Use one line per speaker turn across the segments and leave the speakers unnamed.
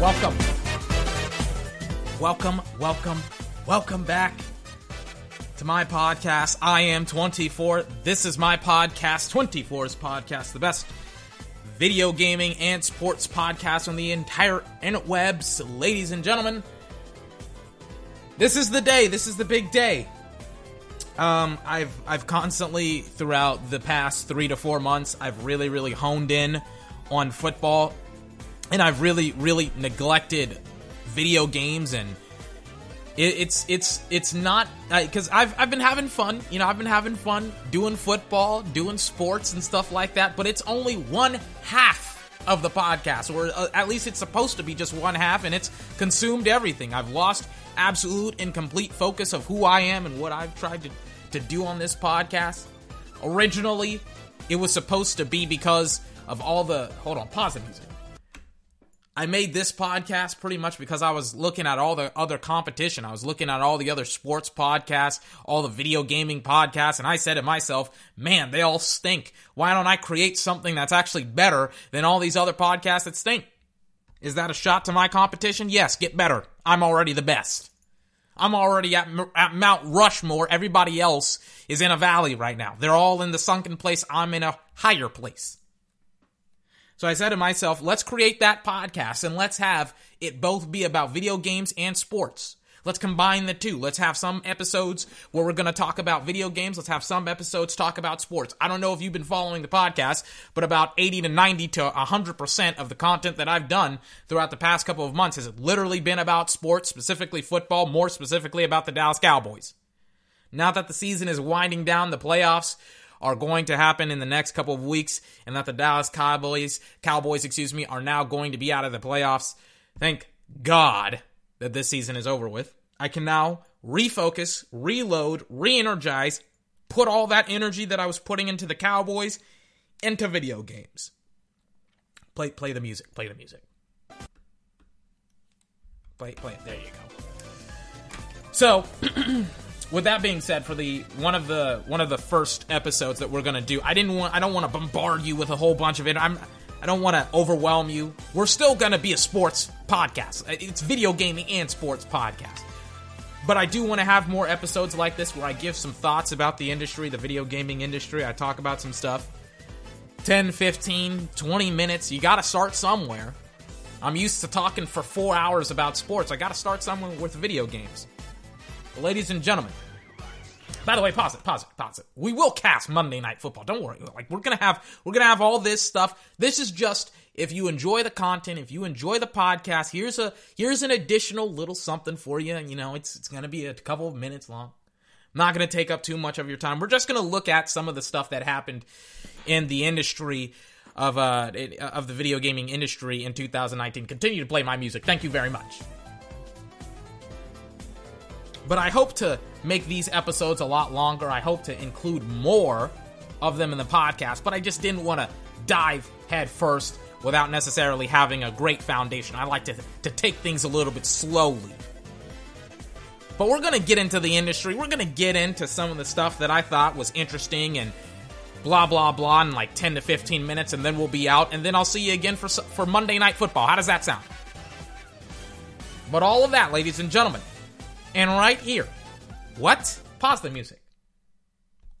Welcome. Welcome, welcome, welcome back to my podcast. I am 24. This is my podcast, 24's podcast, the best video gaming and sports podcast on the entire interwebs. Ladies and gentlemen, this is the day. This is the big day. Um, I've I've constantly throughout the past three to four months, I've really really honed in on football, and I've really really neglected video games and it, it's it's it's not because I've I've been having fun. You know, I've been having fun doing football, doing sports and stuff like that. But it's only one half of the podcast, or uh, at least it's supposed to be just one half, and it's consumed everything. I've lost absolute and complete focus of who I am and what I've tried to to do on this podcast. Originally, it was supposed to be because of all the hold on, pause the music. I made this podcast pretty much because I was looking at all the other competition. I was looking at all the other sports podcasts, all the video gaming podcasts, and I said to myself, man, they all stink. Why don't I create something that's actually better than all these other podcasts that stink? Is that a shot to my competition? Yes, get better. I'm already the best. I'm already at, at Mount Rushmore. Everybody else is in a valley right now. They're all in the sunken place. I'm in a higher place. So I said to myself, let's create that podcast and let's have it both be about video games and sports. Let's combine the two. Let's have some episodes where we're going to talk about video games. Let's have some episodes talk about sports. I don't know if you've been following the podcast, but about 80 to 90 to 100% of the content that I've done throughout the past couple of months has literally been about sports, specifically football, more specifically about the Dallas Cowboys. Now that the season is winding down, the playoffs are going to happen in the next couple of weeks and that the Dallas Cowboys, Cowboys, excuse me, are now going to be out of the playoffs. Thank God that this season is over with. I can now refocus, reload, re-energize, put all that energy that I was putting into the Cowboys into video games. Play play the music, play the music. Play play. There you go. So, with that being said, for the one of the one of the first episodes that we're gonna do, I didn't want I don't want to bombard you with a whole bunch of it. I'm I don't want to overwhelm you. We're still gonna be a sports podcast. Uh, it's video gaming and sports podcast. But I do want to have more episodes like this where I give some thoughts about the industry, the video gaming industry. I talk about some stuff. 10, 15, 20 minutes. You got to start somewhere. I'm used to talking for four hours about sports. I got to start somewhere with video games. Ladies and gentlemen, by the way, pause it, pause it, pause it. We will cast Monday Night Football. Don't worry. Like we're gonna have, we're gonna have all this stuff. This is just if you enjoy the content, if you enjoy the podcast. Here's a, here's an additional little something for you. You know, it's it's gonna be a couple of minutes long. I'm not gonna take up too much of your time. We're just gonna look at some of the stuff that happened in the industry of uh of the video gaming industry in 2019. Continue to play my music. Thank you very much. But I hope to make these episodes a lot longer. I hope to include more of them in the podcast, but I just didn't want to dive head first without necessarily having a great foundation. I like to, to take things a little bit slowly. But we're going to get into the industry. We're going to get into some of the stuff that I thought was interesting and blah, blah, blah in like 10 to 15 minutes, and then we'll be out. And then I'll see you again for, for Monday Night Football. How does that sound? But all of that, ladies and gentlemen, and right here, what? Pause the music.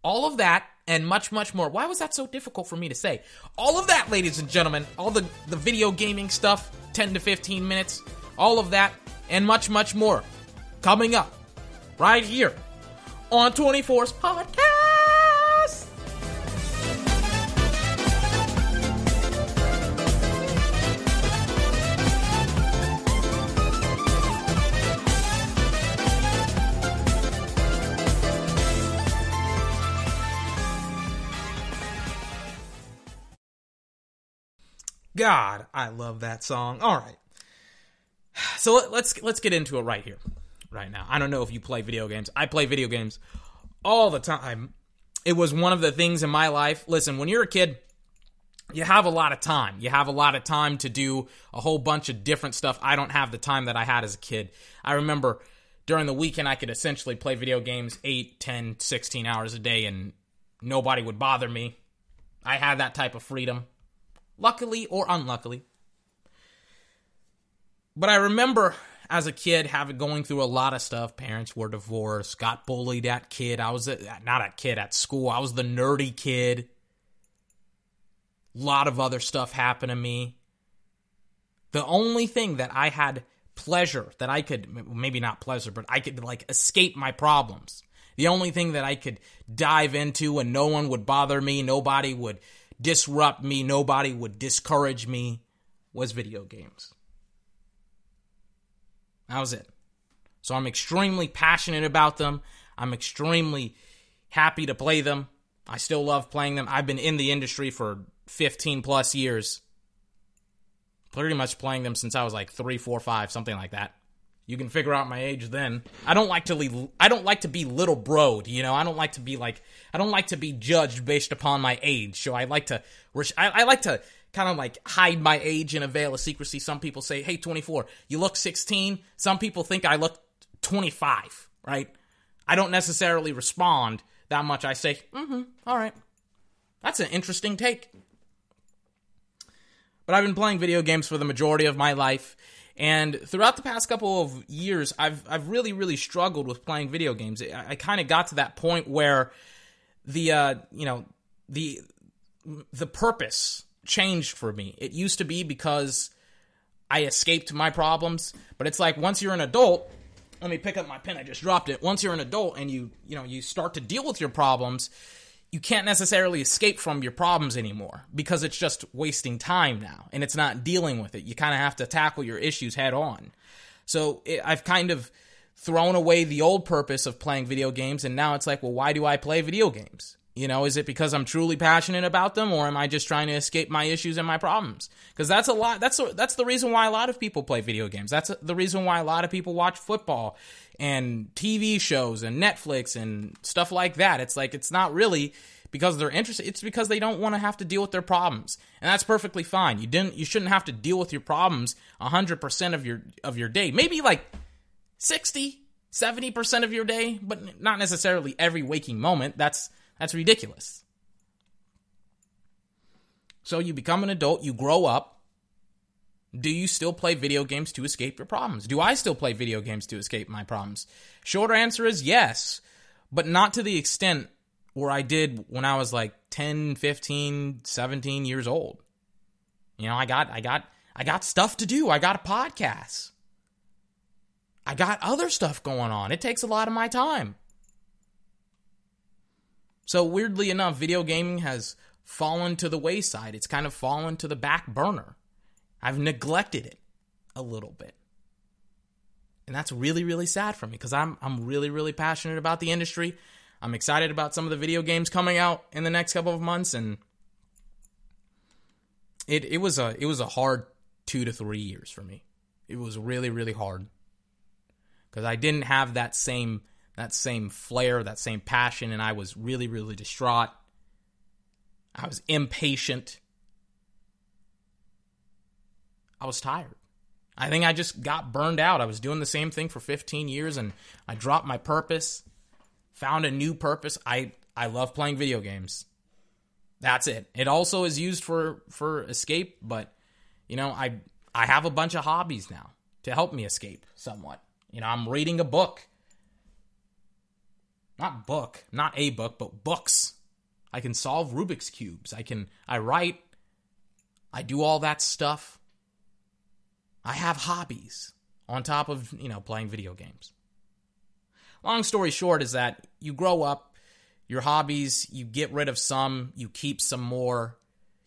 All of that and much, much more. Why was that so difficult for me to say? All of that, ladies and gentlemen, all the, the video gaming stuff, 10 to 15 minutes, all of that, and much, much more coming up right here on 24's podcast. God, I love that song. All right. So let's let's get into it right here, right now. I don't know if you play video games. I play video games all the time. It was one of the things in my life. Listen, when you're a kid, you have a lot of time. You have a lot of time to do a whole bunch of different stuff. I don't have the time that I had as a kid. I remember during the weekend I could essentially play video games 8, 10, 16 hours a day and nobody would bother me. I had that type of freedom luckily or unluckily. but I remember as a kid having going through a lot of stuff. Parents were divorced, got bullied at kid. I was a, not a kid at school. I was the nerdy kid. A lot of other stuff happened to me. The only thing that I had pleasure that I could maybe not pleasure, but I could like escape my problems. The only thing that I could dive into and no one would bother me, nobody would disrupt me, nobody would discourage me was video games. That was it. So I'm extremely passionate about them. I'm extremely happy to play them. I still love playing them. I've been in the industry for 15 plus years. Pretty much playing them since I was like three, four, five, something like that. You can figure out my age then. I don't like to leave, I don't like to be little broed, you know. I don't like to be like I don't like to be judged based upon my age. So I like to I, I like to kind of like hide my age in a veil of secrecy. Some people say, "Hey, 24, you look 16." Some people think I look 25, right? I don't necessarily respond that much. I say, "Mm-hmm, all right." That's an interesting take. But I've been playing video games for the majority of my life, and throughout the past couple of years, I've I've really really struggled with playing video games. I, I kind of got to that point where the uh, you know the the purpose changed for me. It used to be because I escaped my problems, but it's like once you're an adult, let me pick up my pen, I just dropped it. Once you're an adult and you, you know, you start to deal with your problems, you can't necessarily escape from your problems anymore because it's just wasting time now and it's not dealing with it. You kind of have to tackle your issues head on. So it, I've kind of thrown away the old purpose of playing video games and now it's like, well, why do I play video games? You know, is it because I'm truly passionate about them, or am I just trying to escape my issues and my problems? Because that's a lot. That's a, that's the reason why a lot of people play video games. That's the reason why a lot of people watch football and TV shows and Netflix and stuff like that. It's like it's not really because they're interested. It's because they don't want to have to deal with their problems, and that's perfectly fine. You didn't. You shouldn't have to deal with your problems hundred percent of your of your day. Maybe like 60 70% of your day, but not necessarily every waking moment. That's that's ridiculous. So you become an adult, you grow up. Do you still play video games to escape your problems? Do I still play video games to escape my problems? Short answer is yes, but not to the extent where I did when I was like 10, 15, 17 years old. You know, I got I got I got stuff to do. I got a podcast. I got other stuff going on. It takes a lot of my time. So weirdly enough, video gaming has fallen to the wayside. It's kind of fallen to the back burner. I've neglected it a little bit. And that's really, really sad for me because I'm I'm really, really passionate about the industry. I'm excited about some of the video games coming out in the next couple of months, and it it was a it was a hard two to three years for me. It was really, really hard because I didn't have that same that same flair, that same passion, and I was really, really distraught. I was impatient. I was tired. I think I just got burned out. I was doing the same thing for 15 years and I dropped my purpose, found a new purpose. I I love playing video games. That's it. It also is used for for escape, but you know, I I have a bunch of hobbies now to help me escape somewhat. You know, I'm reading a book not book, not a book, but books. I can solve Rubik's cubes. I can I write. I do all that stuff. I have hobbies on top of, you know, playing video games. Long story short is that you grow up, your hobbies, you get rid of some, you keep some more.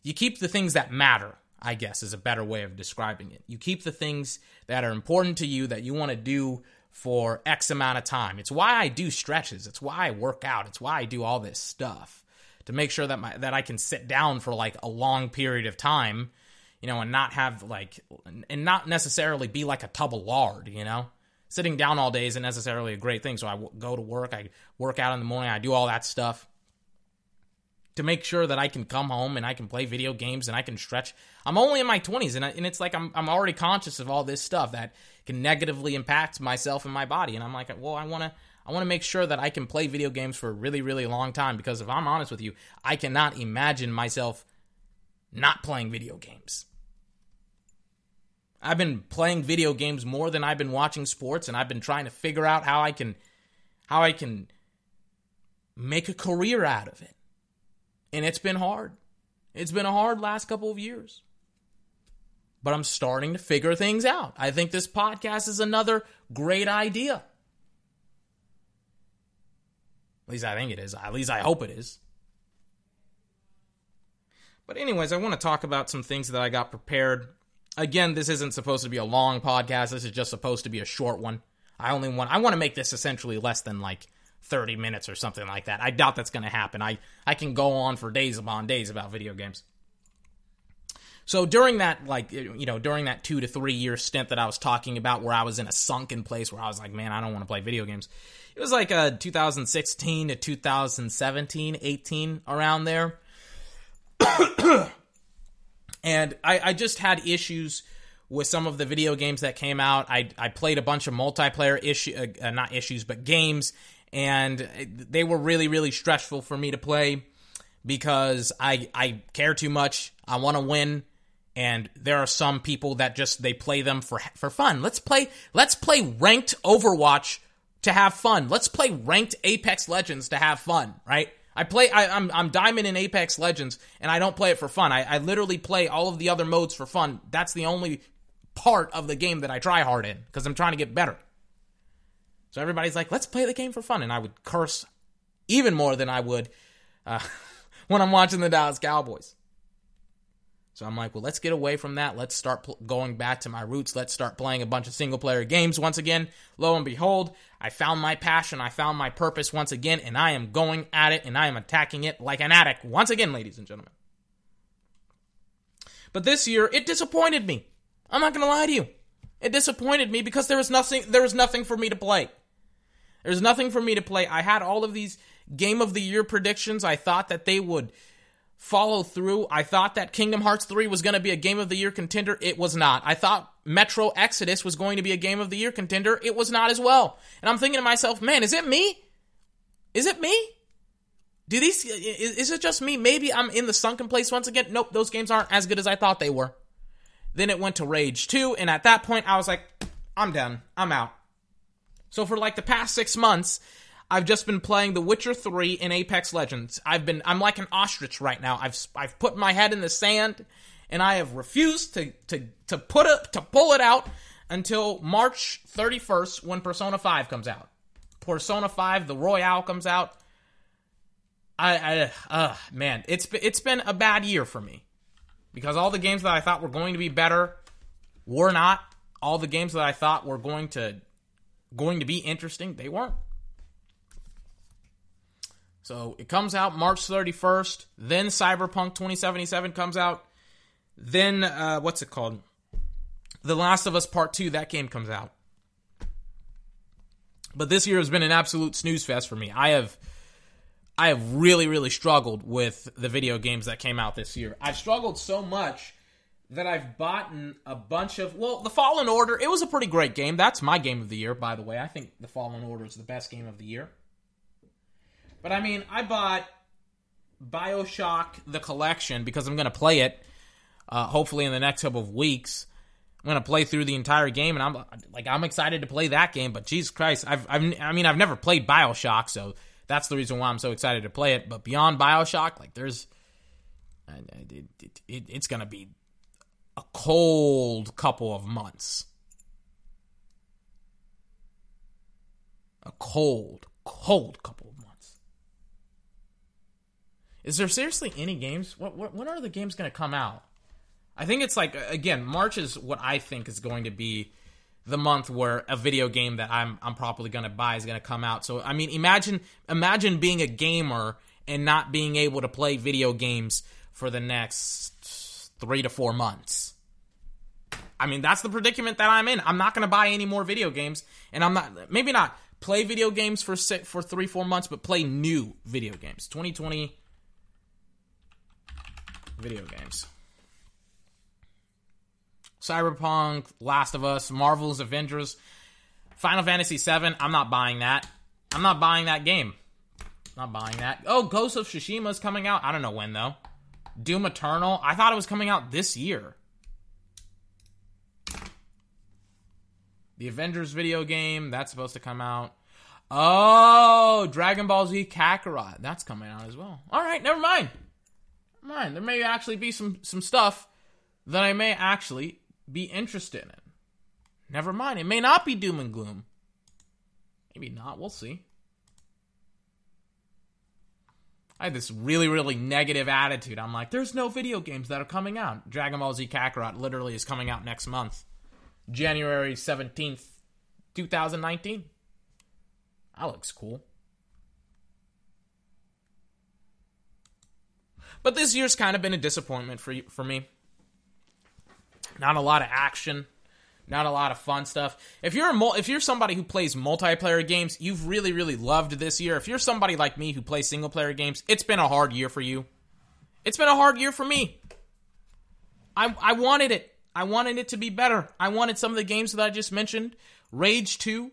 You keep the things that matter, I guess is a better way of describing it. You keep the things that are important to you that you want to do for X amount of time. It's why I do stretches. It's why I work out. It's why I do all this stuff to make sure that my that I can sit down for like a long period of time, you know, and not have like and not necessarily be like a tub of lard, you know. Sitting down all day isn't necessarily a great thing. So I go to work, I work out in the morning, I do all that stuff to make sure that I can come home and I can play video games and I can stretch. I'm only in my 20s and, I, and it's like I'm, I'm already conscious of all this stuff that can negatively impact myself and my body. And I'm like, well, I want to. I want to make sure that I can play video games for a really, really long time because if I'm honest with you, I cannot imagine myself not playing video games. I've been playing video games more than I've been watching sports and I've been trying to figure out how I can how I can make a career out of it. And it's been hard. It's been a hard last couple of years. But I'm starting to figure things out. I think this podcast is another great idea. At least I think it is. At least I hope it is. But, anyways, I want to talk about some things that I got prepared. Again, this isn't supposed to be a long podcast. This is just supposed to be a short one. I only want I want to make this essentially less than like 30 minutes or something like that. I doubt that's going to happen. I I can go on for days upon days about video games. So during that like you know, during that 2 to 3 year stint that I was talking about where I was in a sunken place where I was like, man, I don't want to play video games. It was like uh, a 2016 to 2017, 18 around there. And I, I just had issues with some of the video games that came out. I, I played a bunch of multiplayer issue, uh, uh, not issues, but games, and they were really, really stressful for me to play because I I care too much. I want to win, and there are some people that just they play them for for fun. Let's play let's play ranked Overwatch to have fun. Let's play ranked Apex Legends to have fun, right? I play. I, am I'm, I'm diamond in Apex Legends, and I don't play it for fun. I, I literally play all of the other modes for fun. That's the only part of the game that I try hard in because I'm trying to get better. So everybody's like, let's play the game for fun. And I would curse even more than I would uh, when I'm watching the Dallas Cowboys. So I'm like, well, let's get away from that. Let's start pl- going back to my roots. Let's start playing a bunch of single player games once again. Lo and behold, I found my passion. I found my purpose once again, and I am going at it and I am attacking it like an addict once again, ladies and gentlemen. But this year, it disappointed me. I'm not going to lie to you. It disappointed me because there was nothing there was nothing for me to play. There's nothing for me to play. I had all of these game of the year predictions. I thought that they would follow through. I thought that Kingdom Hearts 3 was going to be a game of the year contender. It was not. I thought Metro Exodus was going to be a game of the year contender. It was not as well. And I'm thinking to myself, man, is it me? Is it me? Do these is, it just me? Maybe I'm in the sunken place once again. Nope, those games aren't as good as I thought they were. Then it went to Rage 2, and at that point, I was like, I'm done. I'm out. So for like the past six months, I've just been playing The Witcher 3 in Apex Legends. I've been I'm like an ostrich right now. I've I've put my head in the sand and I have refused to to to put it to pull it out until March 31st when Persona 5 comes out. Persona 5 the Royal comes out. I I uh man, it's it's been a bad year for me because all the games that I thought were going to be better were not. All the games that I thought were going to going to be interesting, they weren't. So it comes out March 31st. Then Cyberpunk 2077 comes out. Then uh, what's it called? The Last of Us Part 2, that game comes out. But this year has been an absolute snooze fest for me. I have I have really, really struggled with the video games that came out this year. I've struggled so much that I've bought a bunch of. Well, The Fallen Order, it was a pretty great game. That's my game of the year, by the way. I think The Fallen Order is the best game of the year. But I mean, I bought Bioshock the collection because I'm going to play it. Uh, hopefully, in the next couple of weeks, I'm going to play through the entire game, and I'm like, I'm excited to play that game. But Jesus Christ, I've, I've, I mean, I've never played Bioshock, so that's the reason why I'm so excited to play it. But beyond Bioshock, like there's, it, it, it, it's gonna be a cold couple of months. A cold, cold couple. Is there seriously any games? What, what when are the games going to come out? I think it's like uh, again, March is what I think is going to be the month where a video game that I'm I'm probably going to buy is going to come out. So I mean, imagine imagine being a gamer and not being able to play video games for the next 3 to 4 months. I mean, that's the predicament that I'm in. I'm not going to buy any more video games and I'm not maybe not play video games for six, for 3 4 months, but play new video games. 2020 video games. Cyberpunk, Last of Us, Marvel's Avengers, Final Fantasy VII. I'm not buying that. I'm not buying that game. Not buying that. Oh, Ghost of Tsushima is coming out. I don't know when though. Doom Eternal. I thought it was coming out this year. The Avengers video game, that's supposed to come out. Oh, Dragon Ball Z Kakarot, that's coming out as well. All right, never mind. Mind. There may actually be some some stuff that I may actually be interested in. Never mind. It may not be doom and gloom. Maybe not. We'll see. I had this really, really negative attitude. I'm like, there's no video games that are coming out. Dragon Ball Z Kakarot literally is coming out next month, January 17th, 2019. That looks cool. But this year's kind of been a disappointment for for me. Not a lot of action, not a lot of fun stuff. If you're a, if you're somebody who plays multiplayer games, you've really really loved this year. If you're somebody like me who plays single player games, it's been a hard year for you. It's been a hard year for me. I I wanted it. I wanted it to be better. I wanted some of the games that I just mentioned, Rage 2,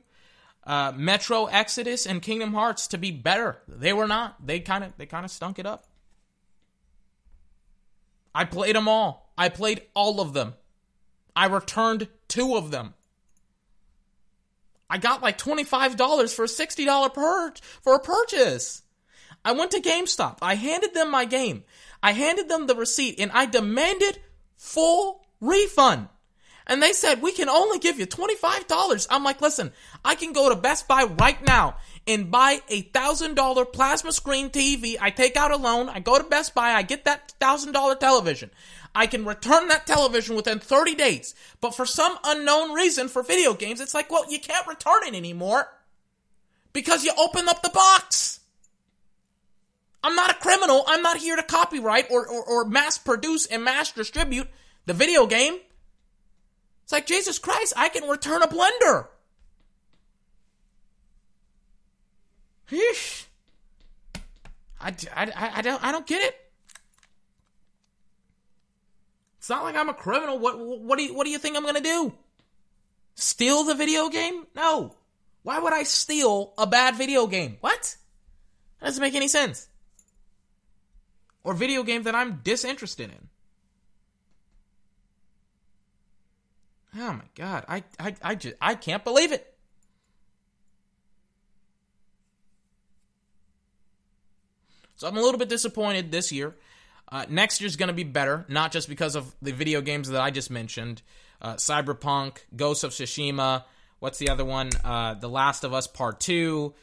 uh, Metro Exodus, and Kingdom Hearts to be better. They were not. They kind of they kind of stunk it up. I played them all. I played all of them. I returned two of them. I got like $25 for a $60 per for a purchase. I went to GameStop. I handed them my game. I handed them the receipt and I demanded full refund. And they said, we can only give you $25. I'm like, listen, I can go to Best Buy right now and buy a thousand dollar plasma screen TV. I take out a loan. I go to Best Buy. I get that thousand dollar television. I can return that television within 30 days. But for some unknown reason for video games, it's like, well, you can't return it anymore because you open up the box. I'm not a criminal. I'm not here to copyright or, or, or mass produce and mass distribute the video game. It's like, Jesus Christ, I can return a blender. Yeesh. I, I, I, don't, I don't get it. It's not like I'm a criminal. What what do you, what do you think I'm to do? Steal the video game? No. Why would I steal a bad video game? What? That doesn't make any sense. Or video game that I'm disinterested in. Oh my god, I I I just I can't believe it. So I'm a little bit disappointed this year. Uh, next year's going to be better, not just because of the video games that I just mentioned uh, Cyberpunk, Ghost of Tsushima, what's the other one? Uh, the Last of Us Part 2,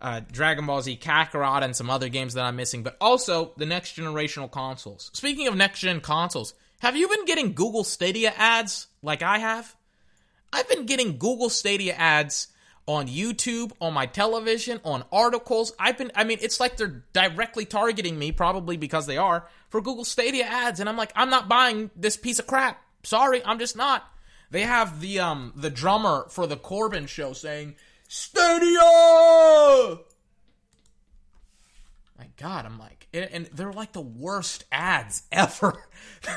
uh, Dragon Ball Z Kakarot, and some other games that I'm missing, but also the next generational consoles. Speaking of next gen consoles, have you been getting Google Stadia ads like I have? I've been getting Google Stadia ads on YouTube, on my television, on articles. I've been, I mean, it's like they're directly targeting me, probably because they are, for Google Stadia ads. And I'm like, I'm not buying this piece of crap. Sorry, I'm just not. They have the, um, the drummer for the Corbin show saying, Stadia! My God, I'm like, and they're like the worst ads ever.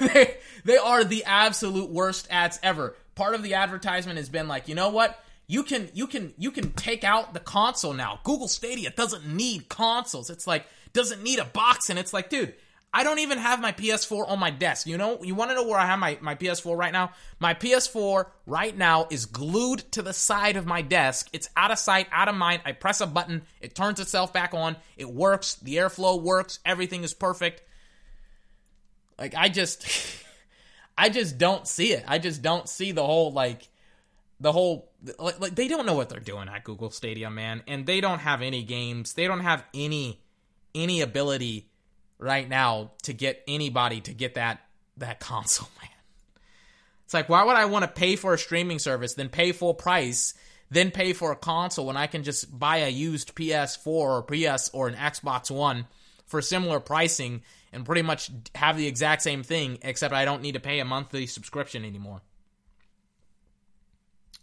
they, they are the absolute worst ads ever. Part of the advertisement has been like, you know what? You can you can you can take out the console now. Google Stadia doesn't need consoles. It's like doesn't need a box and it's like, dude, I don't even have my PS4 on my desk. You know, you want to know where I have my, my PS4 right now? My PS4 right now is glued to the side of my desk. It's out of sight, out of mind. I press a button, it turns itself back on. It works. The airflow works. Everything is perfect. Like I just I just don't see it. I just don't see the whole like the whole like, like they don't know what they're doing at Google Stadia, man, and they don't have any games. They don't have any any ability right now to get anybody to get that that console, man. It's like why would I want to pay for a streaming service, then pay full price, then pay for a console when I can just buy a used PS4 or PS or an Xbox One for similar pricing and pretty much have the exact same thing, except I don't need to pay a monthly subscription anymore.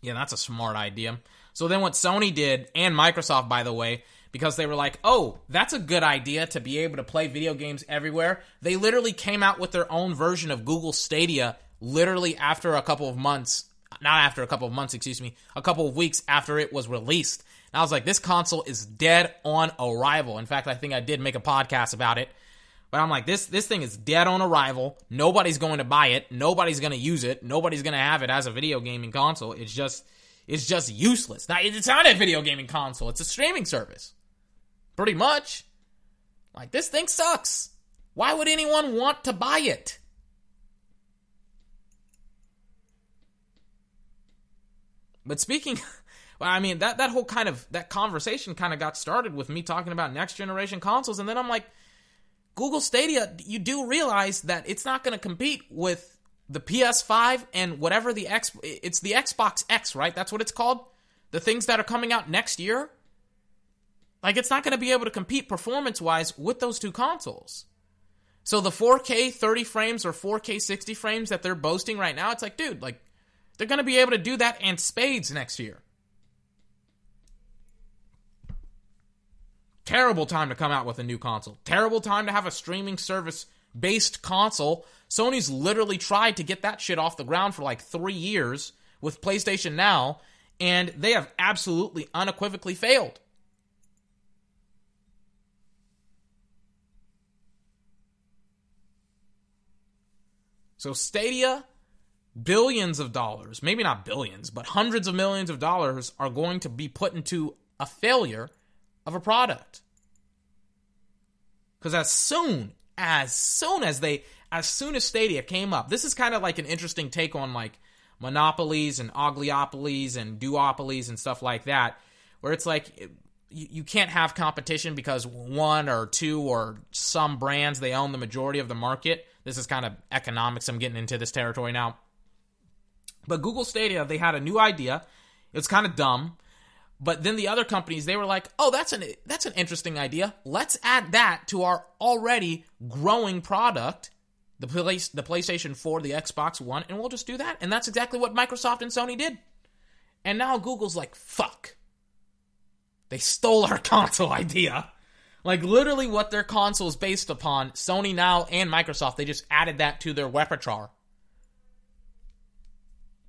Yeah, that's a smart idea. So then what Sony did, and Microsoft, by the way, because they were like, oh, that's a good idea to be able to play video games everywhere, they literally came out with their own version of Google Stadia literally after a couple of months. Not after a couple of months, excuse me, a couple of weeks after it was released. And I was like, this console is dead on arrival. In fact, I think I did make a podcast about it. But I'm like, this this thing is dead on arrival. Nobody's going to buy it. Nobody's going to use it. Nobody's going to have it as a video gaming console. It's just it's just useless. Now, it's not a video gaming console, it's a streaming service. Pretty much. Like, this thing sucks. Why would anyone want to buy it? But speaking, well, I mean that that whole kind of that conversation kind of got started with me talking about next generation consoles, and then I'm like, Google Stadia, you do realize that it's not going to compete with the PS5 and whatever the X, it's the Xbox X, right? That's what it's called. The things that are coming out next year. Like it's not going to be able to compete performance wise with those two consoles. So the 4K 30 frames or 4K 60 frames that they're boasting right now, it's like, dude, like they're going to be able to do that and spades next year. Terrible time to come out with a new console. Terrible time to have a streaming service based console. Sony's literally tried to get that shit off the ground for like three years with PlayStation Now, and they have absolutely unequivocally failed. So Stadia billions of dollars, maybe not billions, but hundreds of millions of dollars are going to be put into a failure of a product. Because as soon, as soon as they, as soon as Stadia came up, this is kind of like an interesting take on like monopolies and ogliopolies and duopolies and stuff like that, where it's like you, you can't have competition because one or two or some brands they own the majority of the market. This is kind of economics. I'm getting into this territory now. But Google Stadia, they had a new idea. It's kind of dumb. But then the other companies, they were like, "Oh, that's an that's an interesting idea. Let's add that to our already growing product, the place the PlayStation 4, the Xbox One, and we'll just do that." And that's exactly what Microsoft and Sony did. And now Google's like, "Fuck." They stole our console idea. Like literally what their console is based upon, Sony now and Microsoft, they just added that to their repertoire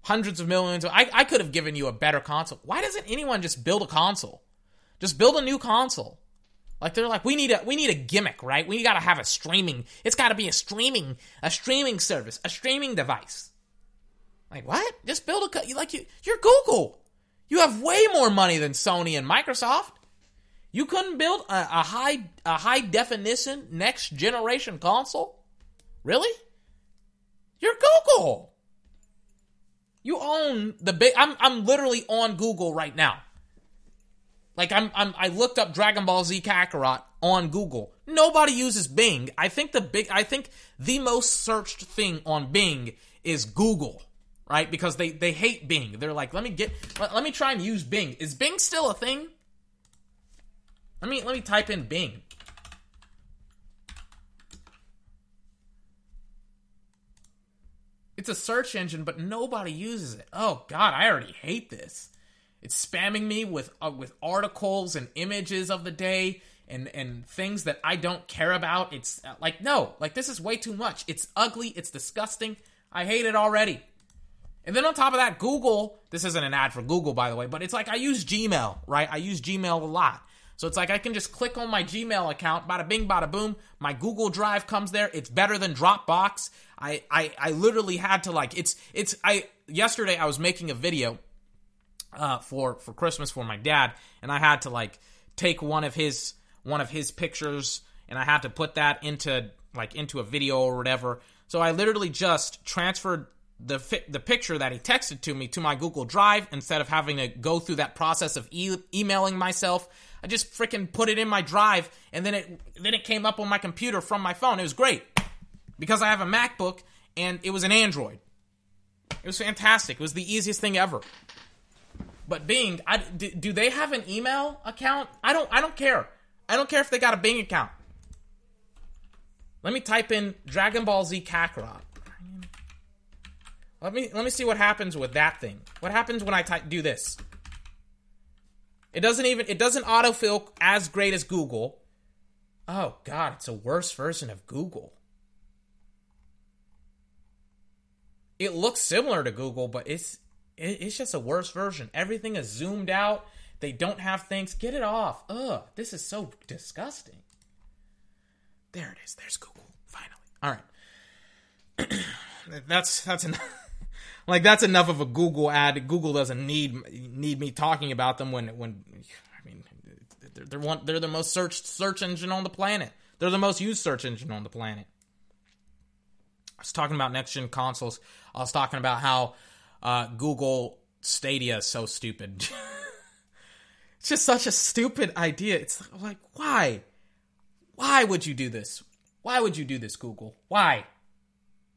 hundreds of millions. I, I could have given you a better console. Why doesn't anyone just build a console? Just build a new console. Like they're like, we need a we need a gimmick, right? We gotta have a streaming. It's gotta be a streaming a streaming service, a streaming device. Like what? Just build a like you. You're Google. You have way more money than Sony and Microsoft. You couldn't build a, a high a high definition next generation console. Really? You're Google. You own the big. I'm I'm literally on Google right now. Like I'm, I'm I looked up Dragon Ball Z Kakarot on Google. Nobody uses Bing. I think the big I think the most searched thing on Bing is Google, right? Because they they hate Bing. They're like, let me get let, let me try and use Bing. Is Bing still a thing? Let me let me type in Bing. It's a search engine, but nobody uses it. Oh God, I already hate this. It's spamming me with uh, with articles and images of the day and and things that I don't care about. It's uh, like no, like this is way too much. It's ugly. It's disgusting. I hate it already. And then on top of that, Google. This isn't an ad for Google, by the way, but it's like I use Gmail, right? I use Gmail a lot. So it's like I can just click on my Gmail account, bada bing, bada boom. My Google Drive comes there. It's better than Dropbox. I, I, I literally had to like it's it's I yesterday I was making a video uh, for for Christmas for my dad, and I had to like take one of his one of his pictures, and I had to put that into like into a video or whatever. So I literally just transferred the the picture that he texted to me to my Google Drive instead of having to go through that process of e- emailing myself. I just freaking put it in my drive, and then it then it came up on my computer from my phone. It was great because I have a MacBook and it was an Android. It was fantastic. It was the easiest thing ever. But Bing, I, do, do they have an email account? I don't. I don't care. I don't care if they got a Bing account. Let me type in Dragon Ball Z Kakarot. Let me let me see what happens with that thing. What happens when I type do this? It doesn't even it doesn't autofill as great as Google. Oh god, it's a worse version of Google. It looks similar to Google, but it's it's just a worse version. Everything is zoomed out. They don't have things. Get it off. Ugh, this is so disgusting. There it is. There's Google. Finally. All right. that's that's enough. Like that's enough of a Google ad. Google doesn't need need me talking about them when when I mean they're they're, one, they're the most searched search engine on the planet. They're the most used search engine on the planet. I was talking about next gen consoles. I was talking about how uh, Google Stadia is so stupid. it's just such a stupid idea. It's like why, why would you do this? Why would you do this, Google? Why?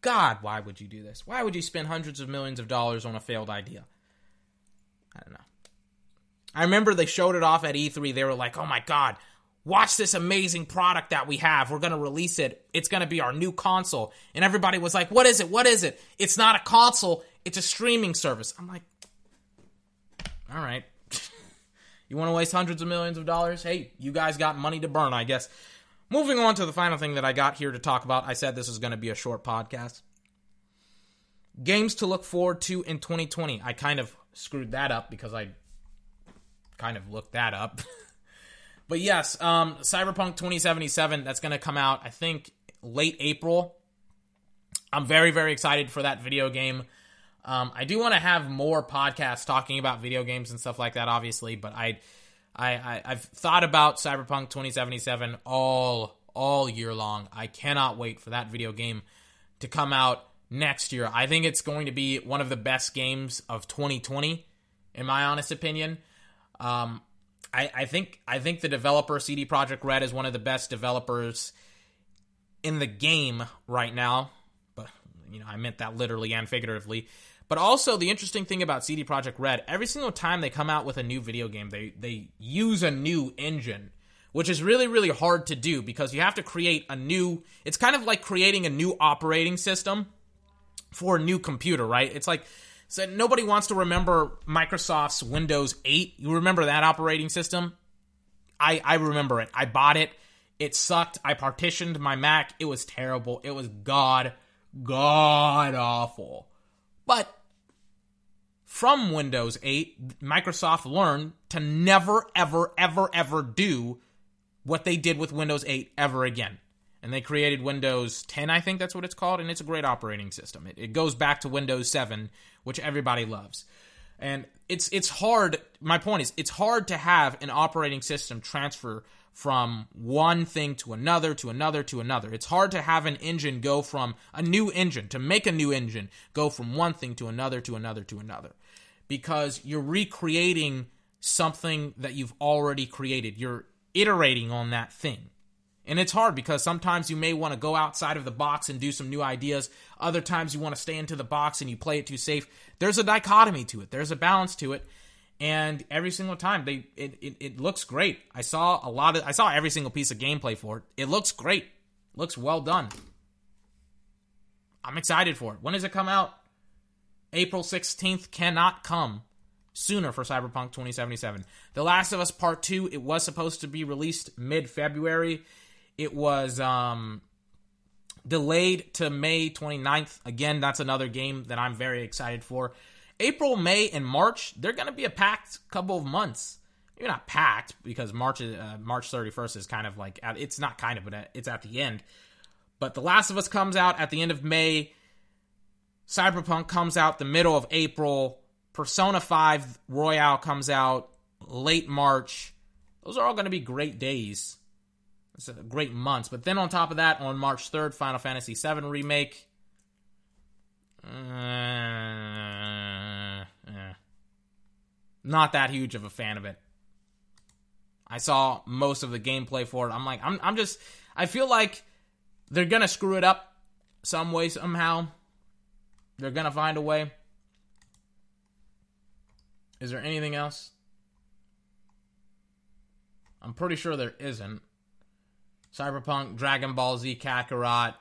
God, why would you do this? Why would you spend hundreds of millions of dollars on a failed idea? I don't know. I remember they showed it off at E3. They were like, oh my God, watch this amazing product that we have. We're going to release it. It's going to be our new console. And everybody was like, what is it? What is it? It's not a console, it's a streaming service. I'm like, all right. you want to waste hundreds of millions of dollars? Hey, you guys got money to burn, I guess. Moving on to the final thing that I got here to talk about. I said this is going to be a short podcast. Games to look forward to in 2020. I kind of screwed that up because I kind of looked that up. but yes, um, Cyberpunk 2077, that's going to come out, I think, late April. I'm very, very excited for that video game. Um, I do want to have more podcasts talking about video games and stuff like that, obviously, but I I, I have thought about Cyberpunk 2077 all all year long. I cannot wait for that video game to come out next year. I think it's going to be one of the best games of 2020, in my honest opinion. Um, I, I think I think the developer CD Projekt Red is one of the best developers in the game right now. But you know, I meant that literally and figuratively. But also the interesting thing about CD Projekt Red, every single time they come out with a new video game, they they use a new engine, which is really really hard to do because you have to create a new it's kind of like creating a new operating system for a new computer, right? It's like so nobody wants to remember Microsoft's Windows 8. You remember that operating system? I I remember it. I bought it. It sucked. I partitioned my Mac. It was terrible. It was god god awful. But from Windows 8, Microsoft learned to never, ever, ever, ever do what they did with Windows 8 ever again. And they created Windows 10, I think that's what it's called, and it's a great operating system. It, it goes back to Windows 7, which everybody loves. And it's it's hard. My point is, it's hard to have an operating system transfer from one thing to another to another to another. It's hard to have an engine go from a new engine to make a new engine go from one thing to another to another to another because you're recreating something that you've already created. You're iterating on that thing. And it's hard because sometimes you may want to go outside of the box and do some new ideas. Other times you want to stay into the box and you play it too safe. There's a dichotomy to it. There's a balance to it. And every single time they it, it, it looks great. I saw a lot of I saw every single piece of gameplay for it. It looks great. Looks well done. I'm excited for it. When does it come out? April 16th cannot come sooner for Cyberpunk 2077. The Last of Us Part 2, it was supposed to be released mid February. It was um, delayed to May 29th. Again, that's another game that I'm very excited for. April, May, and March, they're going to be a packed couple of months. You're not packed because March uh, March 31st is kind of like it's not kind of, but it's at the end. But The Last of Us comes out at the end of May. Cyberpunk comes out the middle of April. Persona 5 Royal comes out late March. Those are all going to be great days. It's a great months. But then on top of that, on March 3rd, Final Fantasy VII Remake. Uh. Not that huge of a fan of it. I saw most of the gameplay for it. I'm like, I'm, I'm just, I feel like they're gonna screw it up some way somehow. They're to find a way. Is there anything else? I'm pretty sure there isn't. Cyberpunk, Dragon Ball Z Kakarot.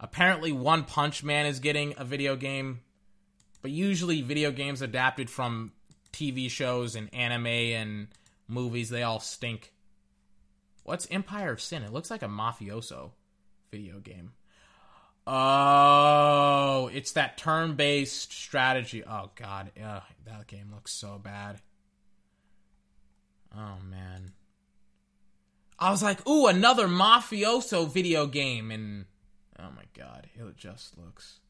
Apparently, One Punch Man is getting a video game, but usually video games adapted from TV shows and anime and movies, they all stink. What's Empire of Sin? It looks like a mafioso video game. Oh, it's that turn-based strategy. Oh god, Ugh, that game looks so bad. Oh man. I was like, "Ooh, another mafioso video game." And oh my god, it just looks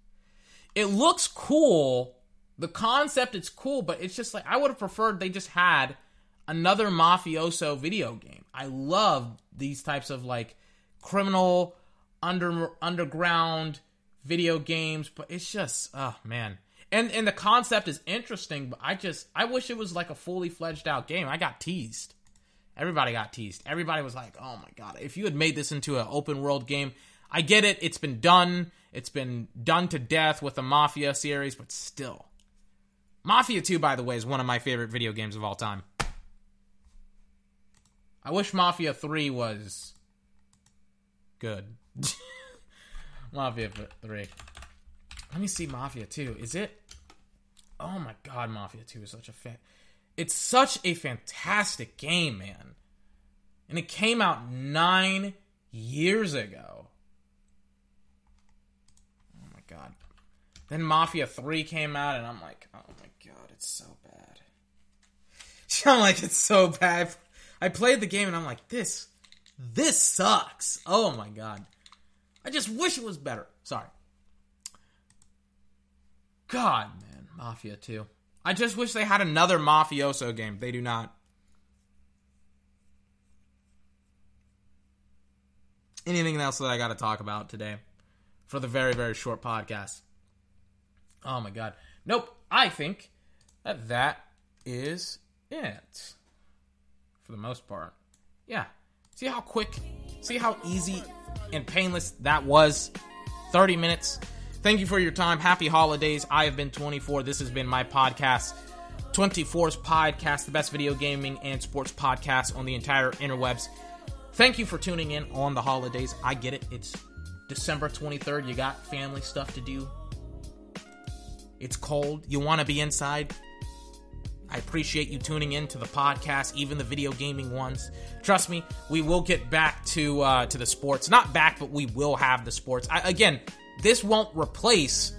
It looks cool, The concept it's cool, but it's just like I would have preferred they just had another mafioso video game. I love these types of like criminal under underground video games, but it's just oh man. And and the concept is interesting, but I just I wish it was like a fully fledged out game. I got teased. Everybody got teased. Everybody was like, "Oh my god, if you had made this into an open world game, I get it. It's been done. It's been done to death with the Mafia series, but still. Mafia 2 by the way is one of my favorite video games of all time. I wish Mafia 3 was good. Mafia 3. Let me see Mafia 2. Is it Oh my god, Mafia 2 is such a fan. It's such a fantastic game, man. And it came out 9 years ago. Oh my god. Then Mafia 3 came out and I'm like, "Oh my god, it's so bad." I'm like, "It's so bad." I played the game and I'm like, "This this sucks." Oh my god. I just wish it was better. Sorry. God, man, Mafia 2. I just wish they had another mafioso game. They do not. Anything else that I got to talk about today for the very, very short podcast? Oh my god. Nope. I think that is it for the most part. Yeah. See how quick, see how easy and painless that was? 30 minutes. Thank you for your time. Happy holidays. I have been 24. This has been my podcast. 24's podcast, the best video gaming and sports podcast on the entire interwebs. Thank you for tuning in on the holidays. I get it. It's December 23rd. You got family stuff to do. It's cold. You want to be inside. I appreciate you tuning in to the podcast, even the video gaming ones. Trust me, we will get back to uh, to the sports. Not back, but we will have the sports. I, again, this won't replace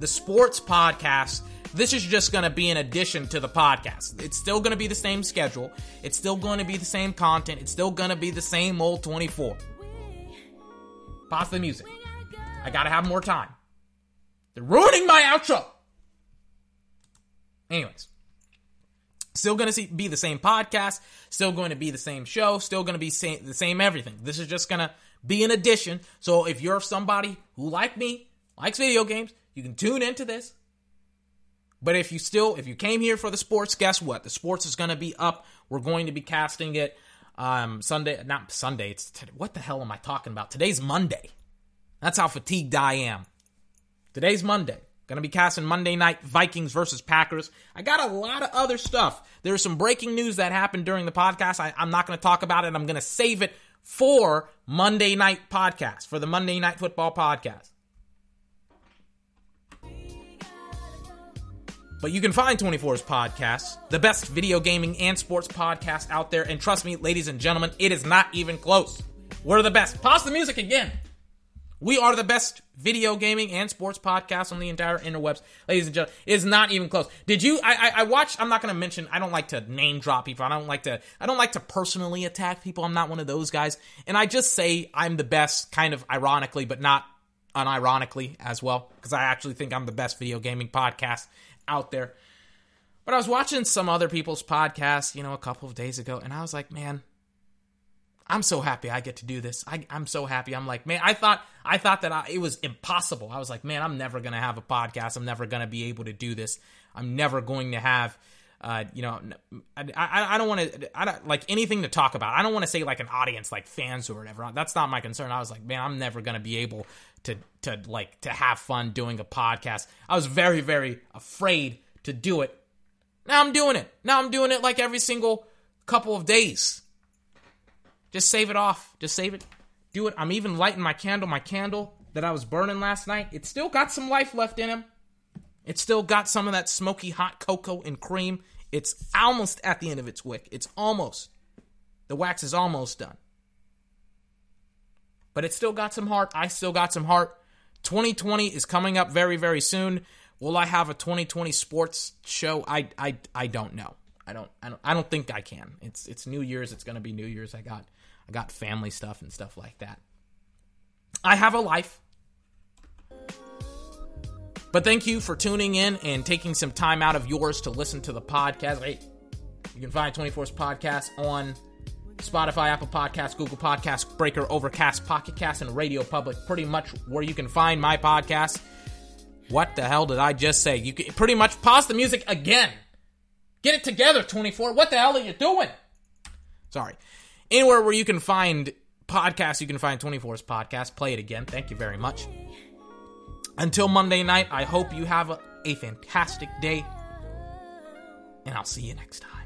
the sports podcast. This is just going to be an addition to the podcast. It's still going to be the same schedule. It's still going to be the same content. It's still going to be the same old 24. Pause the music. I got to have more time. They're ruining my outro. Anyways, still going to be the same podcast, still going to be the same show, still going to be the same everything. This is just going to be an addition. So if you're somebody who, like me, likes video games, you can tune into this. But if you still, if you came here for the sports, guess what? The sports is going to be up. We're going to be casting it um, Sunday, not Sunday. It's t- what the hell am I talking about? Today's Monday. That's how fatigued I am. Today's Monday. Gonna be casting Monday night Vikings versus Packers. I got a lot of other stuff. There's some breaking news that happened during the podcast. I, I'm not gonna talk about it. I'm gonna save it for Monday Night Podcast, for the Monday Night Football Podcast. But you can find 24's podcast, the best video gaming and sports podcast out there. And trust me, ladies and gentlemen, it is not even close. We're the best. Pause the music again. We are the best video gaming and sports podcast on the entire interwebs, ladies and gentlemen. It is not even close. Did you? I, I, I watched. I'm not going to mention. I don't like to name drop people. I don't like to. I don't like to personally attack people. I'm not one of those guys. And I just say I'm the best, kind of ironically, but not unironically as well, because I actually think I'm the best video gaming podcast out there. But I was watching some other people's podcasts, you know, a couple of days ago, and I was like, man, I'm so happy I get to do this. I, am so happy. I'm like, man, I thought I thought that I, it was impossible. I was like, man, I'm never gonna have a podcast. I'm never gonna be able to do this. I'm never going to have, uh, you know, I, I, I don't want to, I don't like anything to talk about. I don't want to say like an audience, like fans or whatever. That's not my concern. I was like, man, I'm never gonna be able to to like to have fun doing a podcast. I was very very afraid to do it. Now I'm doing it. Now I'm doing it like every single couple of days. Just save it off. Just save it. Do it. I'm even lighting my candle. My candle that I was burning last night, it still got some life left in him. It still got some of that smoky hot cocoa and cream. It's almost at the end of its wick. It's almost. The wax is almost done. But it still got some heart. I still got some heart. 2020 is coming up very, very soon. Will I have a 2020 sports show? I, I, I don't know. I don't, I don't, I don't think I can. It's, it's New Year's. It's gonna be New Year's. I got I got family stuff and stuff like that. I have a life. But thank you for tuning in and taking some time out of yours to listen to the podcast. Hey, you can find 24's podcast on Spotify, Apple Podcasts, Google Podcasts, Breaker, Overcast, Pocket Cast, and Radio Public. Pretty much where you can find my podcast. What the hell did I just say? You can pretty much pause the music again. Get it together, 24. What the hell are you doing? Sorry. Anywhere where you can find podcasts, you can find 24's podcast. Play it again. Thank you very much. Until Monday night, I hope you have a, a fantastic day. And I'll see you next time.